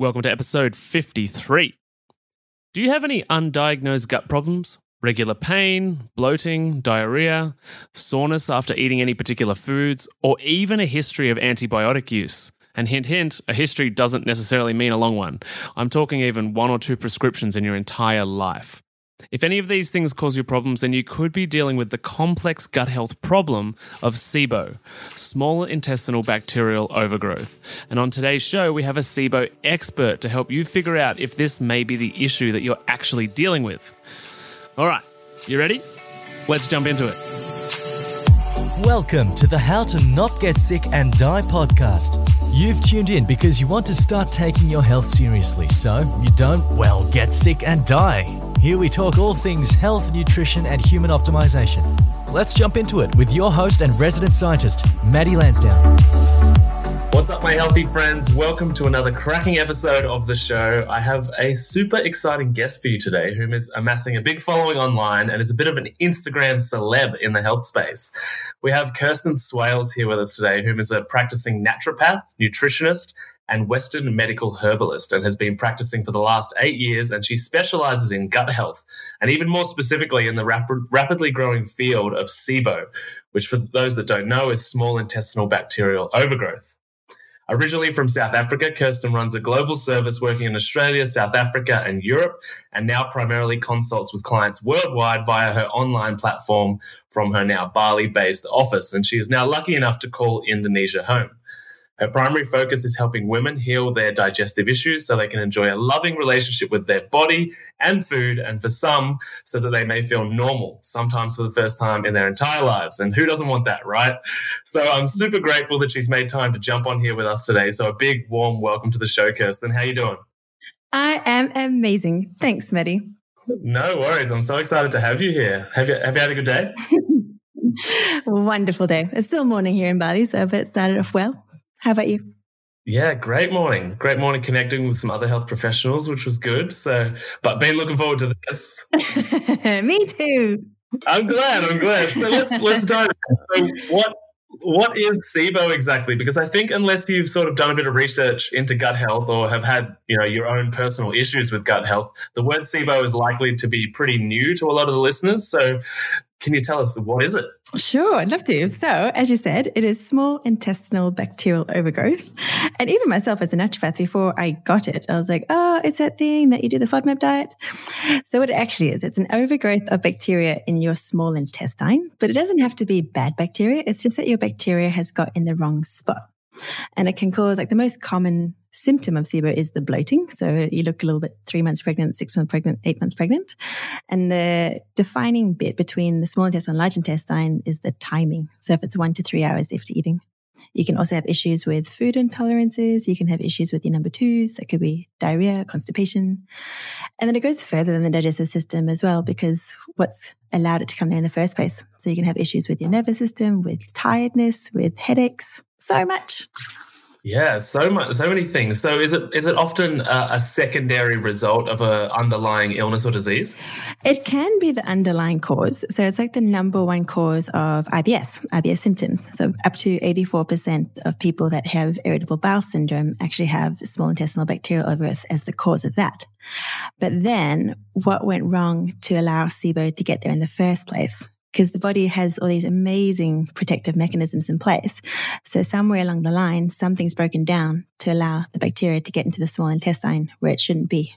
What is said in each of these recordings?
Welcome to episode 53. Do you have any undiagnosed gut problems? Regular pain, bloating, diarrhea, soreness after eating any particular foods, or even a history of antibiotic use? And hint, hint, a history doesn't necessarily mean a long one. I'm talking even one or two prescriptions in your entire life. If any of these things cause you problems, then you could be dealing with the complex gut health problem of SIBO, small intestinal bacterial overgrowth. And on today's show, we have a SIBO expert to help you figure out if this may be the issue that you're actually dealing with. All right, you ready? Let's jump into it. Welcome to the How to Not Get Sick and Die podcast. You've tuned in because you want to start taking your health seriously so you don't, well, get sick and die. Here we talk all things health, nutrition, and human optimization. Let's jump into it with your host and resident scientist, Maddie Lansdowne. What's up, my healthy friends? Welcome to another cracking episode of the show. I have a super exciting guest for you today whom is amassing a big following online and is a bit of an Instagram celeb in the health space. We have Kirsten Swales here with us today, whom is a practicing naturopath, nutritionist, and Western medical herbalist and has been practicing for the last eight years. And she specializes in gut health and even more specifically in the rapid, rapidly growing field of SIBO, which for those that don't know is small intestinal bacterial overgrowth. Originally from South Africa, Kirsten runs a global service working in Australia, South Africa, and Europe, and now primarily consults with clients worldwide via her online platform from her now Bali based office. And she is now lucky enough to call Indonesia home. Her primary focus is helping women heal their digestive issues so they can enjoy a loving relationship with their body and food, and for some, so that they may feel normal, sometimes for the first time in their entire lives. And who doesn't want that, right? So I'm super grateful that she's made time to jump on here with us today. So a big, warm welcome to the show, Kirsten. How are you doing? I am amazing. Thanks, Maddie. No worries. I'm so excited to have you here. Have you, have you had a good day? Wonderful day. It's still morning here in Bali, so but it started off well. How about you? Yeah, great morning. Great morning connecting with some other health professionals, which was good. So, but been looking forward to this. Me too. I'm glad. I'm glad. So let's let's dive. In. So what what is SIBO exactly? Because I think unless you've sort of done a bit of research into gut health or have had you know your own personal issues with gut health, the word SIBO is likely to be pretty new to a lot of the listeners. So can you tell us what is it? Sure, I'd love to. So, as you said, it is small intestinal bacterial overgrowth. And even myself as a naturopath, before I got it, I was like, oh, it's that thing that you do the FODMAP diet. So what it actually is, it's an overgrowth of bacteria in your small intestine, but it doesn't have to be bad bacteria. It's just that your bacteria has got in the wrong spot. And it can cause like the most common symptom of SIBO is the bloating. So you look a little bit three months pregnant, six months pregnant, eight months pregnant. And the defining bit between the small intestine and large intestine is the timing. So if it's one to three hours after eating. You can also have issues with food intolerances. You can have issues with your number twos. That could be diarrhea, constipation. And then it goes further than the digestive system as well, because what's allowed it to come there in the first place. So you can have issues with your nervous system, with tiredness, with headaches, so much. Yeah, so much, so many things. So, is it is it often a, a secondary result of a underlying illness or disease? It can be the underlying cause. So, it's like the number one cause of IBS, IBS symptoms. So, up to eighty four percent of people that have irritable bowel syndrome actually have small intestinal bacterial overgrowth as the cause of that. But then, what went wrong to allow SIBO to get there in the first place? Because the body has all these amazing protective mechanisms in place. So somewhere along the line, something's broken down to allow the bacteria to get into the small intestine where it shouldn't be.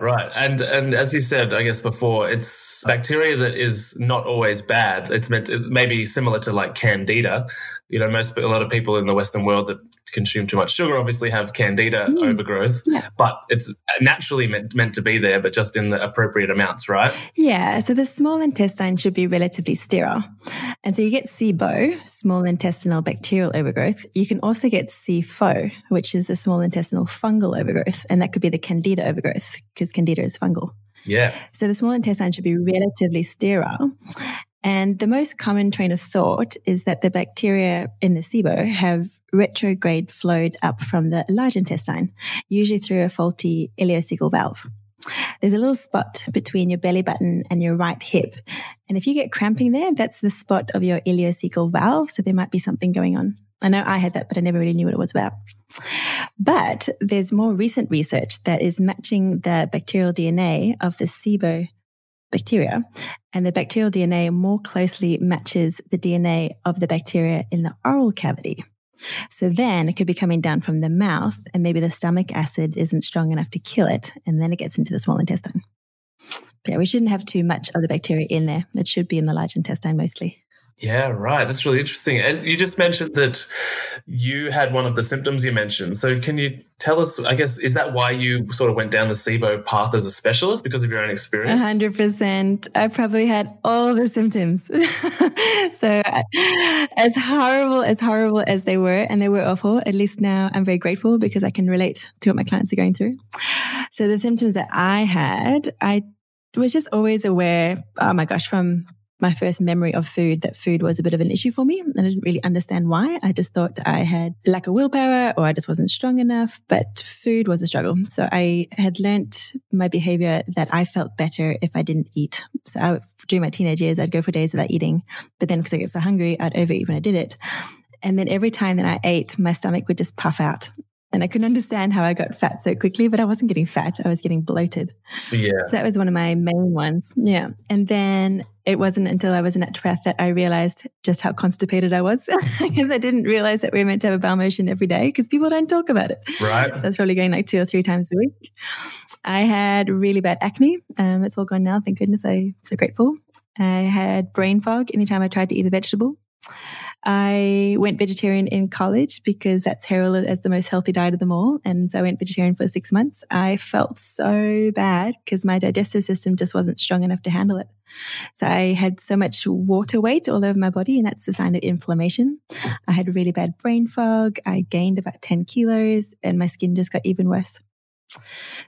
Right. And and as you said, I guess before, it's bacteria that is not always bad. It's meant maybe similar to like candida. You know, most a lot of people in the Western world that consume too much sugar obviously have candida mm. overgrowth, yeah. but it's naturally meant, meant to be there, but just in the appropriate amounts, right? Yeah. So the small intestine should be relatively sterile. And so you get SIBO, small intestinal bacterial overgrowth. You can also get SIFO, which is the small intestinal fungal overgrowth. And that could be the candida overgrowth because candida is fungal. Yeah. So the small intestine should be relatively sterile. And the most common train of thought is that the bacteria in the SIBO have retrograde flowed up from the large intestine, usually through a faulty ileocecal valve. There's a little spot between your belly button and your right hip. And if you get cramping there, that's the spot of your ileocecal valve. So there might be something going on. I know I had that, but I never really knew what it was about. But there's more recent research that is matching the bacterial DNA of the SIBO bacteria, and the bacterial DNA more closely matches the DNA of the bacteria in the oral cavity. So then it could be coming down from the mouth, and maybe the stomach acid isn't strong enough to kill it, and then it gets into the small intestine. But yeah, we shouldn't have too much of the bacteria in there. It should be in the large intestine mostly. Yeah, right. That's really interesting. And you just mentioned that you had one of the symptoms you mentioned. So can you tell us, I guess, is that why you sort of went down the SIBO path as a specialist because of your own experience? 100%. I probably had all the symptoms. so uh, as horrible, as horrible as they were, and they were awful, at least now I'm very grateful because I can relate to what my clients are going through. So the symptoms that I had, I was just always aware, oh my gosh, from my first memory of food that food was a bit of an issue for me. And I didn't really understand why. I just thought I had lack of willpower or I just wasn't strong enough, but food was a struggle. So I had learnt my behavior that I felt better if I didn't eat. So I, during my teenage years, I'd go for days without eating, but then because I get so hungry, I'd overeat when I did it. And then every time that I ate, my stomach would just puff out. And I couldn't understand how I got fat so quickly, but I wasn't getting fat. I was getting bloated. Yeah. So that was one of my main ones. Yeah. And then it wasn't until I was a naturopath that I realized just how constipated I was because I didn't realize that we are meant to have a bowel motion every day because people don't talk about it. Right. So I was probably going like two or three times a week. I had really bad acne. Um, it's all gone now. Thank goodness. I'm so grateful. I had brain fog anytime I tried to eat a vegetable. I went vegetarian in college because that's heralded as the most healthy diet of them all. And so I went vegetarian for six months. I felt so bad because my digestive system just wasn't strong enough to handle it. So I had so much water weight all over my body, and that's a sign of inflammation. I had really bad brain fog. I gained about 10 kilos, and my skin just got even worse.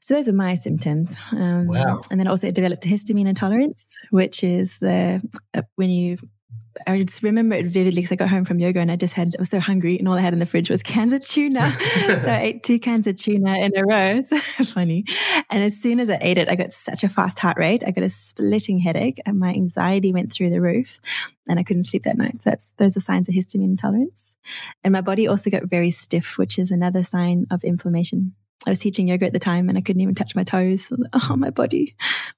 So those were my symptoms. Um, wow. And then also developed a histamine intolerance, which is the uh, when you I just remember it vividly because I got home from yoga and I just had, I was so hungry and all I had in the fridge was cans of tuna. so I ate two cans of tuna in a row. So funny. And as soon as I ate it, I got such a fast heart rate. I got a splitting headache and my anxiety went through the roof and I couldn't sleep that night. So that's, those are signs of histamine intolerance. And my body also got very stiff, which is another sign of inflammation. I was teaching yoga at the time and I couldn't even touch my toes. Oh, my body,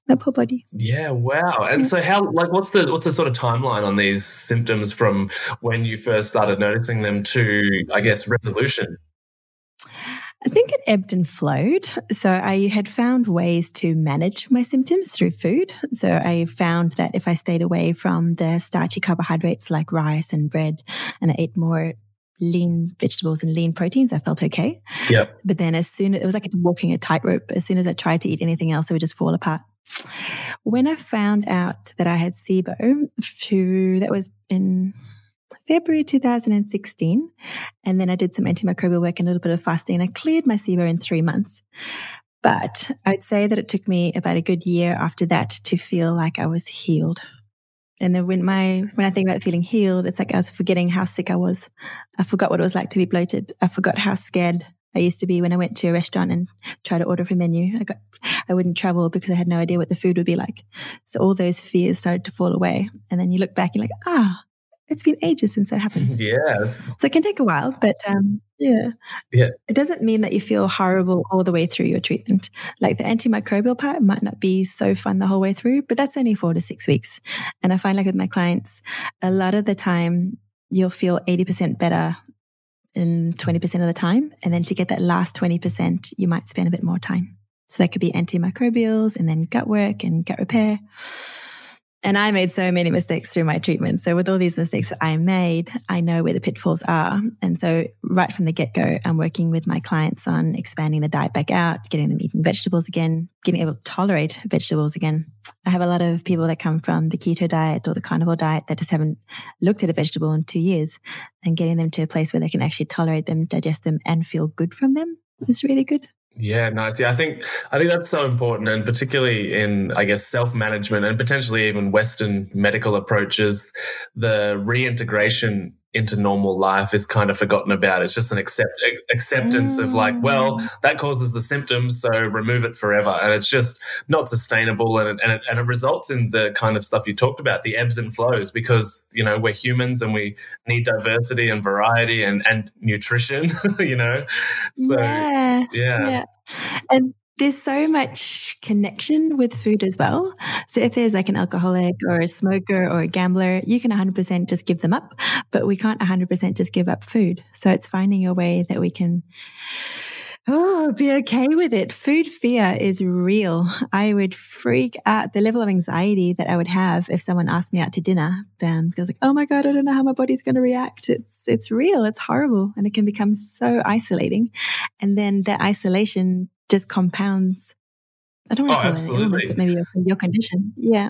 my poor body. Yeah, wow. And yeah. so how like what's the what's the sort of timeline on these symptoms from when you first started noticing them to I guess resolution? I think it ebbed and flowed. So I had found ways to manage my symptoms through food. So I found that if I stayed away from the starchy carbohydrates like rice and bread and I ate more lean vegetables and lean proteins, I felt okay. Yeah. But then as soon as it was like walking a tightrope, as soon as I tried to eat anything else, it would just fall apart. When I found out that I had SIBO, that was in February 2016. And then I did some antimicrobial work and a little bit of fasting. and I cleared my SIBO in three months. But I'd say that it took me about a good year after that to feel like I was healed and then when my when I think about feeling healed, it's like I was forgetting how sick I was. I forgot what it was like to be bloated. I forgot how scared I used to be when I went to a restaurant and tried to order from menu. I got I wouldn't travel because I had no idea what the food would be like. So all those fears started to fall away. And then you look back and you're like, ah, it's been ages since that happened. yes. So it can take a while, but um, yeah. Yeah. It doesn't mean that you feel horrible all the way through your treatment. Like the antimicrobial part might not be so fun the whole way through, but that's only four to six weeks. And I find like with my clients, a lot of the time you'll feel 80% better in 20% of the time. And then to get that last 20%, you might spend a bit more time. So that could be antimicrobials and then gut work and gut repair. And I made so many mistakes through my treatment. So with all these mistakes that I made, I know where the pitfalls are. And so right from the get go, I'm working with my clients on expanding the diet back out, getting them eating vegetables again, getting able to tolerate vegetables again. I have a lot of people that come from the keto diet or the carnivore diet that just haven't looked at a vegetable in two years and getting them to a place where they can actually tolerate them, digest them and feel good from them is really good. Yeah, nice. Yeah, I think I think that's so important, and particularly in I guess self management and potentially even Western medical approaches, the reintegration into normal life is kind of forgotten about. It's just an accept, acceptance mm. of like, well, mm. that causes the symptoms, so remove it forever. And it's just not sustainable. And, and, it, and it results in the kind of stuff you talked about, the ebbs and flows, because, you know, we're humans and we need diversity and variety and, and nutrition, you know? So, yeah. yeah. yeah. And there's so much connection with food as well. So if there's like an alcoholic or a smoker or a gambler, you can 100% just give them up, but we can't 100% just give up food. So it's finding a way that we can Oh, be okay with it. Food fear is real. I would freak out the level of anxiety that I would have if someone asked me out to dinner. Um, because like, oh my God, I don't know how my body's going to react. It's, it's real. It's horrible. And it can become so isolating. And then that isolation just compounds. I don't want to oh, call absolutely. it an illness, but maybe your, your condition. Yeah.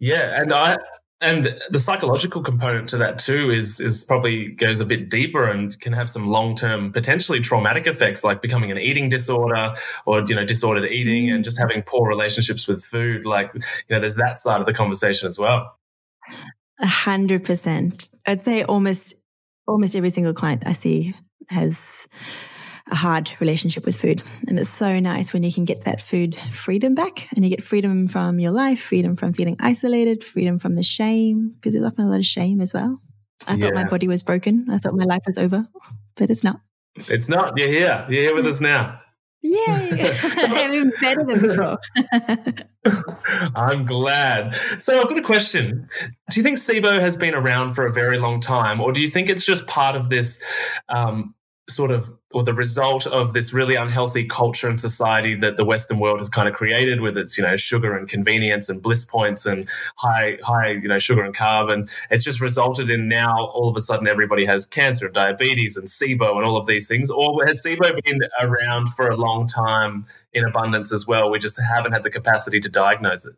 Yeah, and I and the psychological component to that too is is probably goes a bit deeper and can have some long term potentially traumatic effects like becoming an eating disorder or you know disordered eating and just mm. having poor relationships with food. Like you know, there's that side of the conversation as well. A hundred percent. I'd say almost almost every single client I see has a hard relationship with food. And it's so nice when you can get that food freedom back and you get freedom from your life, freedom from feeling isolated, freedom from the shame, because there's often a lot of shame as well. I yeah. thought my body was broken. I thought my life was over, but it's not. It's not. You're here. You're here with us now. Yay! I'm even better than before. I'm glad. So I've got a question. Do you think SIBO has been around for a very long time, or do you think it's just part of this um, sort of or the result of this really unhealthy culture and society that the western world has kind of created with its you know sugar and convenience and bliss points and high high you know sugar and carb. And it's just resulted in now all of a sudden everybody has cancer and diabetes and SIBO and all of these things. Or has SIBO been around for a long time in abundance as well? We just haven't had the capacity to diagnose it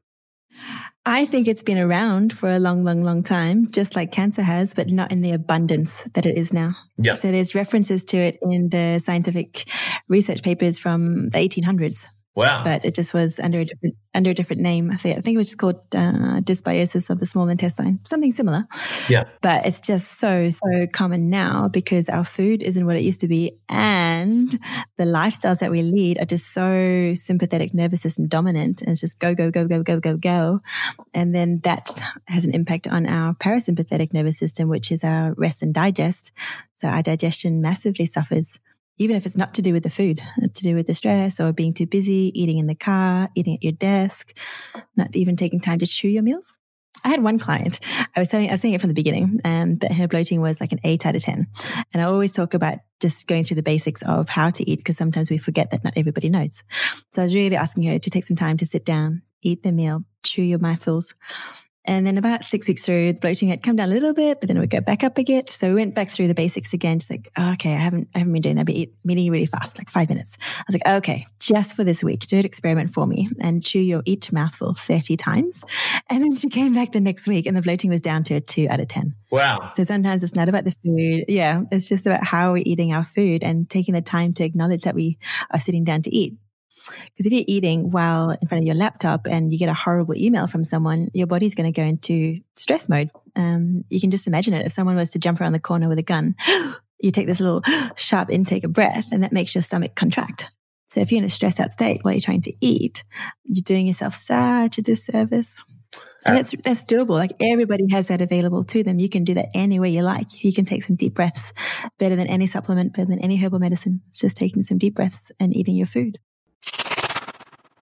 I think it's been around for a long, long, long time, just like cancer has, but not in the abundance that it is now. Yeah. So there's references to it in the scientific research papers from the 1800s. Wow. But it just was under a different, under a different name. I think, I think it was just called uh, dysbiosis of the small intestine, something similar. Yeah. But it's just so, so common now because our food isn't what it used to be. And the lifestyles that we lead are just so sympathetic nervous system dominant. And it's just go, go, go, go, go, go, go. And then that has an impact on our parasympathetic nervous system, which is our rest and digest. So our digestion massively suffers even if it's not to do with the food, to do with the stress or being too busy, eating in the car, eating at your desk, not even taking time to chew your meals. I had one client. I was saying, I was saying it from the beginning, um, but her bloating was like an eight out of 10. And I always talk about just going through the basics of how to eat because sometimes we forget that not everybody knows. So I was really asking her to take some time to sit down, eat the meal, chew your mouthfuls, and then about six weeks through, the bloating had come down a little bit, but then it would go back up again. So we went back through the basics again. Just like, oh, okay, I haven't, I haven't been doing that, but eat, eating really fast, like five minutes. I was like, okay, just for this week, do an experiment for me and chew your each mouthful 30 times. And then she came back the next week and the bloating was down to a two out of 10. Wow. So sometimes it's not about the food. Yeah. It's just about how we're eating our food and taking the time to acknowledge that we are sitting down to eat. Because if you're eating while in front of your laptop and you get a horrible email from someone, your body's going to go into stress mode. Um, you can just imagine it. If someone was to jump around the corner with a gun, you take this little sharp intake of breath and that makes your stomach contract. So if you're in a stressed out state while you're trying to eat, you're doing yourself such a disservice. And that's that's doable. Like everybody has that available to them. You can do that any way you like. You can take some deep breaths, better than any supplement, better than any herbal medicine. It's just taking some deep breaths and eating your food.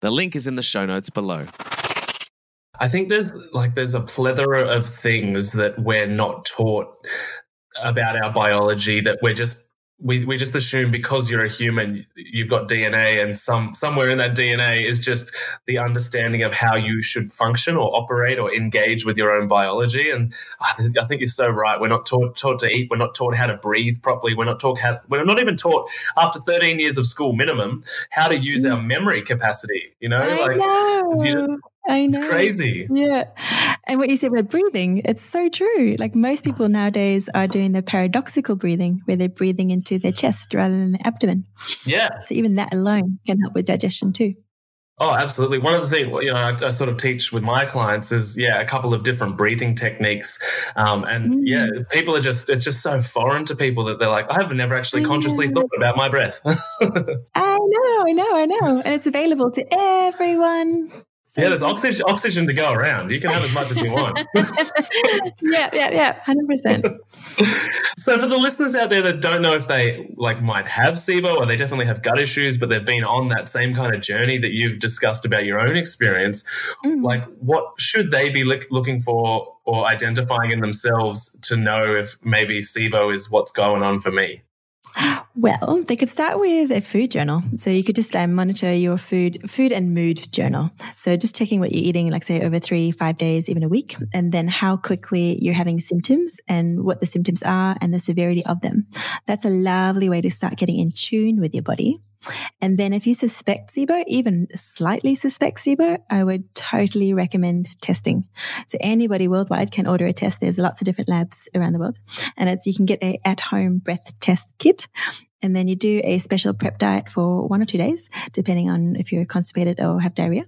The link is in the show notes below. I think there's like there's a plethora of things that we're not taught about our biology that we're just we, we just assume because you're a human you've got dna and some somewhere in that dna is just the understanding of how you should function or operate or engage with your own biology. And i think you're so right. We're not taught, taught to eat. We're not taught how to breathe properly. We're not taught how we're not even taught after 13 years of school minimum how to use mm. our memory capacity you know? I like know. you I it's crazy Yeah. And what you said about breathing, it's so true. Like most people nowadays are doing the paradoxical breathing where they're breathing into their chest rather than the abdomen. yeah So even that alone can help with digestion too. Oh, absolutely. One of the things you know I, I sort of teach with my clients is yeah a couple of different breathing techniques, um, and Mm. yeah people are just it's just so foreign to people that they're like I have never actually consciously know. thought about my breath. I know, I know, I know. And it's available to everyone. So yeah, there's oxygen oxygen to go around. You can have as much as you want. yeah, yeah, yeah, hundred percent. so for the listeners out there that don't know if they like might have SIBO or they definitely have gut issues, but they've been on that same kind of journey that you've discussed about your own experience, Mm. like what should they be look, looking for or identifying in themselves to know if maybe SIBO is what's going on for me? Well, they could start with a food journal. So you could just um, monitor your food, food and mood journal. So just checking what you're eating, like say over three, five days, even a week, and then how quickly you're having symptoms and what the symptoms are and the severity of them. That's a lovely way to start getting in tune with your body. And then if you suspect SIBO, even slightly suspect SIBO, I would totally recommend testing. So anybody worldwide can order a test. There's lots of different labs around the world and it's, you can get a at home breath test kit. And then you do a special prep diet for one or two days, depending on if you're constipated or have diarrhea.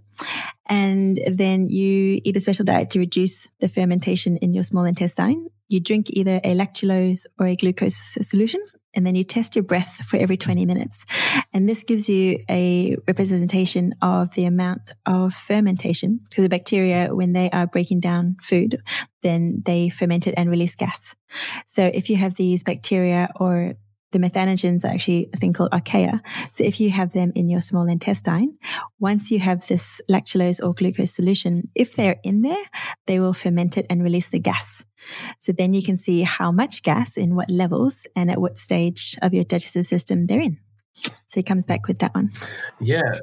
And then you eat a special diet to reduce the fermentation in your small intestine. You drink either a lactulose or a glucose solution. And then you test your breath for every 20 minutes. And this gives you a representation of the amount of fermentation. Because the bacteria, when they are breaking down food, then they ferment it and release gas. So if you have these bacteria or the methanogens are actually a thing called archaea. So if you have them in your small intestine, once you have this lactulose or glucose solution, if they're in there, they will ferment it and release the gas. So then you can see how much gas in what levels and at what stage of your digestive system they're in. So he comes back with that one. Yeah.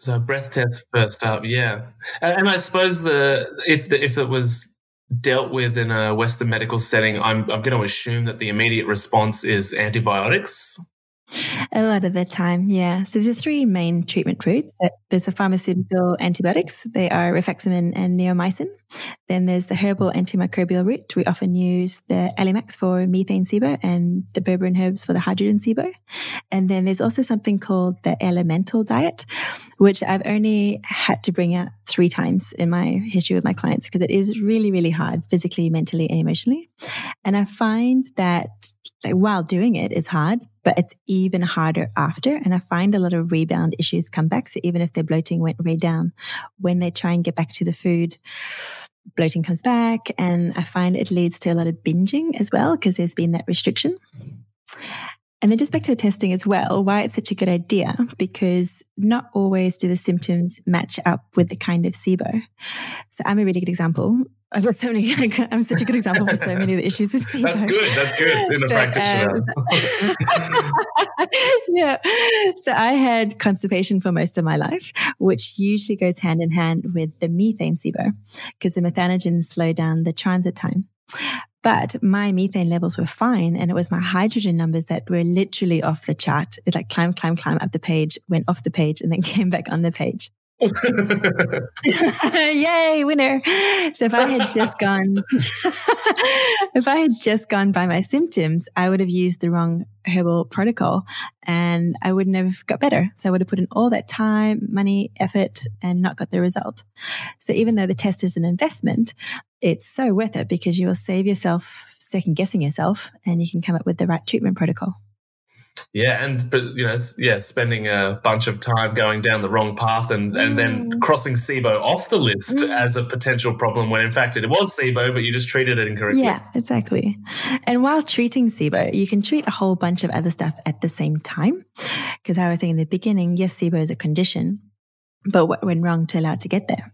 So breath test first up, yeah, and, and I suppose the if the, if it was dealt with in a Western medical setting, I'm I'm going to assume that the immediate response is antibiotics. A lot of the time, yeah. So there's three main treatment routes. There's the pharmaceutical antibiotics. They are rifaximin and neomycin. Then there's the herbal antimicrobial route. We often use the Allimax for methane SIBO and the berberine herbs for the hydrogen SIBO. And then there's also something called the elemental diet, which I've only had to bring out three times in my history with my clients because it is really, really hard physically, mentally, and emotionally. And I find that like, while doing it is hard, but it's even harder after. And I find a lot of rebound issues come back. So even if their bloating went way down, when they try and get back to the food, bloating comes back. And I find it leads to a lot of binging as well, because there's been that restriction. And then just back to the testing as well, why it's such a good idea, because not always do the symptoms match up with the kind of SIBO. So I'm a really good example. I've got so many, I'm such a good example for so many of the issues with SIBO. That's good. That's good in a But, practitioner. Um, yeah. So I had constipation for most of my life, which usually goes hand in hand with the methane SIBO because the methanogens slow down the transit time. But my methane levels were fine. And it was my hydrogen numbers that were literally off the chart. It like climbed, climbed, climbed up the page, went off the page and then came back on the page. Yay, winner. So if I had just gone if I had just gone by my symptoms, I would have used the wrong herbal protocol and I wouldn't have got better. So I would have put in all that time, money, effort and not got the result. So even though the test is an investment, it's so worth it because you will save yourself second guessing yourself and you can come up with the right treatment protocol. Yeah, and but you know, yeah, spending a bunch of time going down the wrong path and and then Mm. crossing SIBO off the list Mm. as a potential problem when in fact it was SIBO, but you just treated it incorrectly. Yeah, exactly. And while treating SIBO, you can treat a whole bunch of other stuff at the same time. Because I was saying in the beginning, yes, SIBO is a condition, but what went wrong to allow it to get there?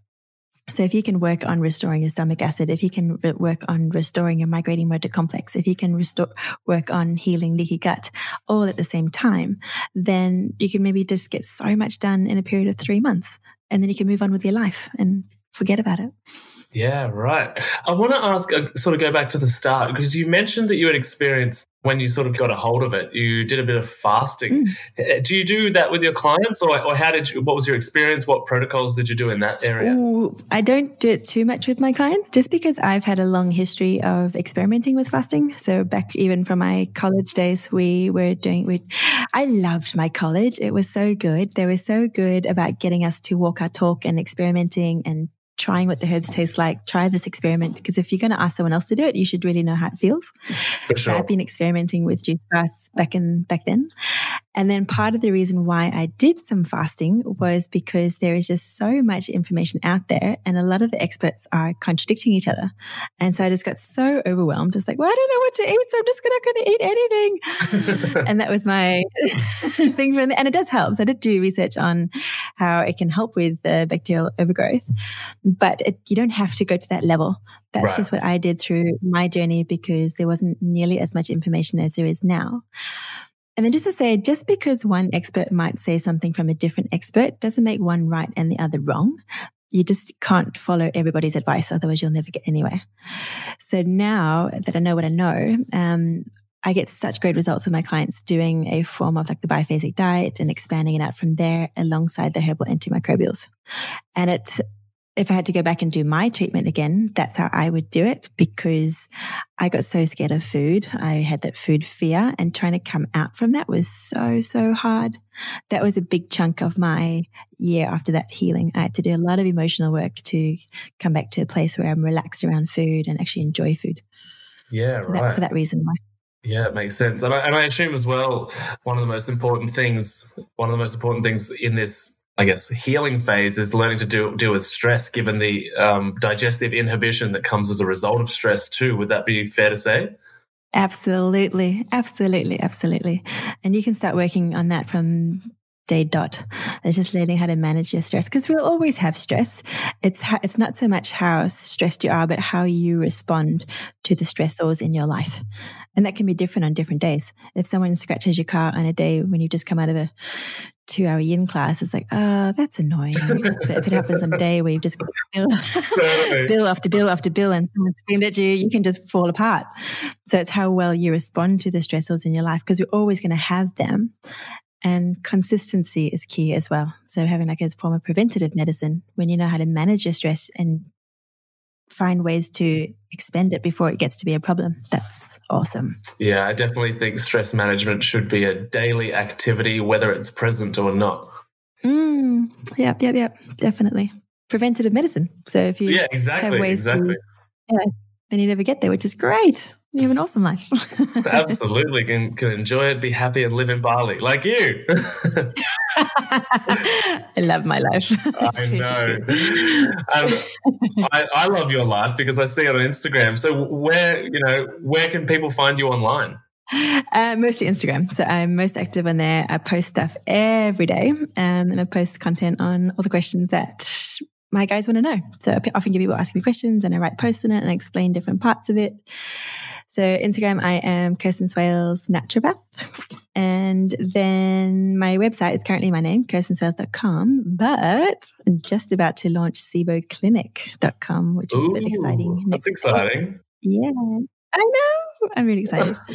So if you can work on restoring your stomach acid, if you can work on restoring your migrating motor complex, if you can restore, work on healing leaky gut all at the same time, then you can maybe just get so much done in a period of three months and then you can move on with your life and forget about it. Yeah, right. I want to ask, uh, sort of go back to the start because you mentioned that you had experienced when you sort of got a hold of it, you did a bit of fasting. Uh, Do you do that with your clients, or, or how did you? What was your experience? What protocols did you do in that area? Ooh, I don't do it too much with my clients just because I've had a long history of experimenting with fasting. So back even from my college days, we were doing, we, I loved my college. It was so good. They were so good about getting us to walk our talk and experimenting and trying what the herbs taste like. Try this experiment because if you're going to ask someone else to do it, you should really know how it feels. For So. I've been experimenting with juice fasts back in back then. And then part of the reason why I did some fasting was because there is just so much information out there and a lot of the experts are contradicting each other. And so I just got so overwhelmed. It's like, well, I don't know what to eat, so I'm just not going to eat anything. and that was my thing from and it does help. So I did do research on how it can help with the bacterial overgrowth, but it, you don't have to go to that level. That's Right. just what I did through my journey because there wasn't nearly as much information as there is now. And then just to say, just because one expert might say something from a different expert doesn't make one right and the other wrong. You just can't follow everybody's advice, otherwise you'll never get anywhere. So now that I know what I know, um, I get such great results with my clients doing a form of like the biphasic diet and expanding it out from there alongside the herbal antimicrobials. And it, if I had to go back and do my treatment again, that's how I would do it because I got so scared of food. I had that food fear and trying to come out from that was so, so hard. That was a big chunk of my year after that healing. I had to do a lot of emotional work to come back to a place where I'm relaxed around food and actually enjoy food. Yeah, So right. that, for that reason why. Yeah, it makes sense. And I, and I assume as well, one of the most important things, one of the most important things in this, I guess, healing phase is learning to do, deal with stress, given the um, digestive inhibition that comes as a result of stress too. Would that be fair to say? Absolutely. Absolutely. Absolutely. And you can start working on that from day dot. It's just learning how to manage your stress because we'll always have stress. It's, ha- it's not so much how stressed you are, but how you respond to the stressors in your life. And that can be different on different days. If someone scratches your car on a day when you've just come out of a two hour yin class, it's like, oh, that's annoying. but if it happens on a day where you've just got bill, bill after bill after bill and someone screamed at you, you can just fall apart. So it's how well you respond to the stressors in your life because we're always going to have them. And consistency is key as well. So having like a form of preventative medicine when you know how to manage your stress and find ways to expend it before it gets to be a problem. That's awesome. Yeah, I definitely think stress management should be a daily activity, whether it's present or not. Mm, yep, yep, yep. Definitely. Preventative medicine. So if you Yeah, exactly. ways to- Exactly. then you never get there, which is great. You have an awesome life. Absolutely. Can, can enjoy it, be happy, and live in Bali like you. I love my life. I know. Um, I, I love your life because I see it on Instagram. So where you know where can people find you online? Uh, mostly Instagram. So I'm most active on there. I post stuff every day um, and I post content on all the questions that my guys want to know. So I p- often get people asking me questions and I write posts on it and I explain different parts of it. So Instagram, I am Kirsten Swales Naturopath. And then my website is currently my name, kirstenswales.com, but I'm just about to launch SIBOclinic.com, which is a bit exciting. That's exciting. Yeah, I know. I'm really excited.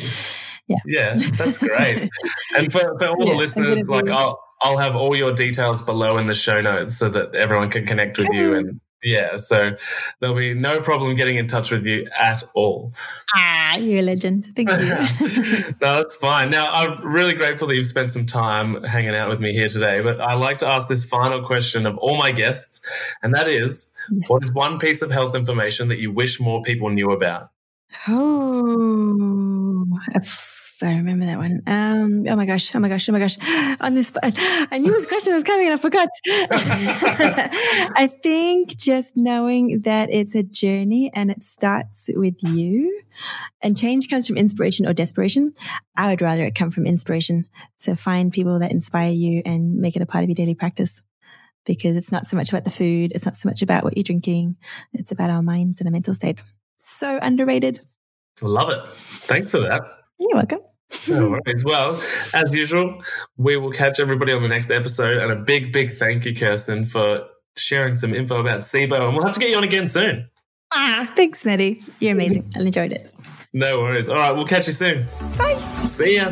Yeah, Yeah, that's great. and for, for all Yeah, the listeners, like I'll I'll have all your details below in the show notes so that everyone can connect with you and yeah, so there'll be no problem getting in touch with you at all. Ah, you're a legend. Thank you. no, that's fine. Now, I'm really grateful that you've spent some time hanging out with me here today, but I like to ask this final question of all my guests, and that is yes. what is one piece of health information that you wish more people knew about? Oh, I remember that one. Um, oh my gosh, oh my gosh, oh my gosh. On this, I knew this question was coming and I forgot. I think just knowing that it's a journey and it starts with you and change comes from inspiration or desperation. I would rather it come from inspiration. So find people that inspire you and make it a part of your daily practice because it's not so much about the food. It's not so much about what you're drinking. It's about our minds and our mental state. So underrated. Love it. Thanks for that. You're welcome. no worries. Well, as usual, we will catch everybody on the next episode. And a big, big thank you, Kirsten, for sharing some info about SIBO. And we'll have to get you on again soon. Ah, thanks, Maddie. You're amazing. I enjoyed it. No worries. All right, we'll catch you soon. Bye. See ya.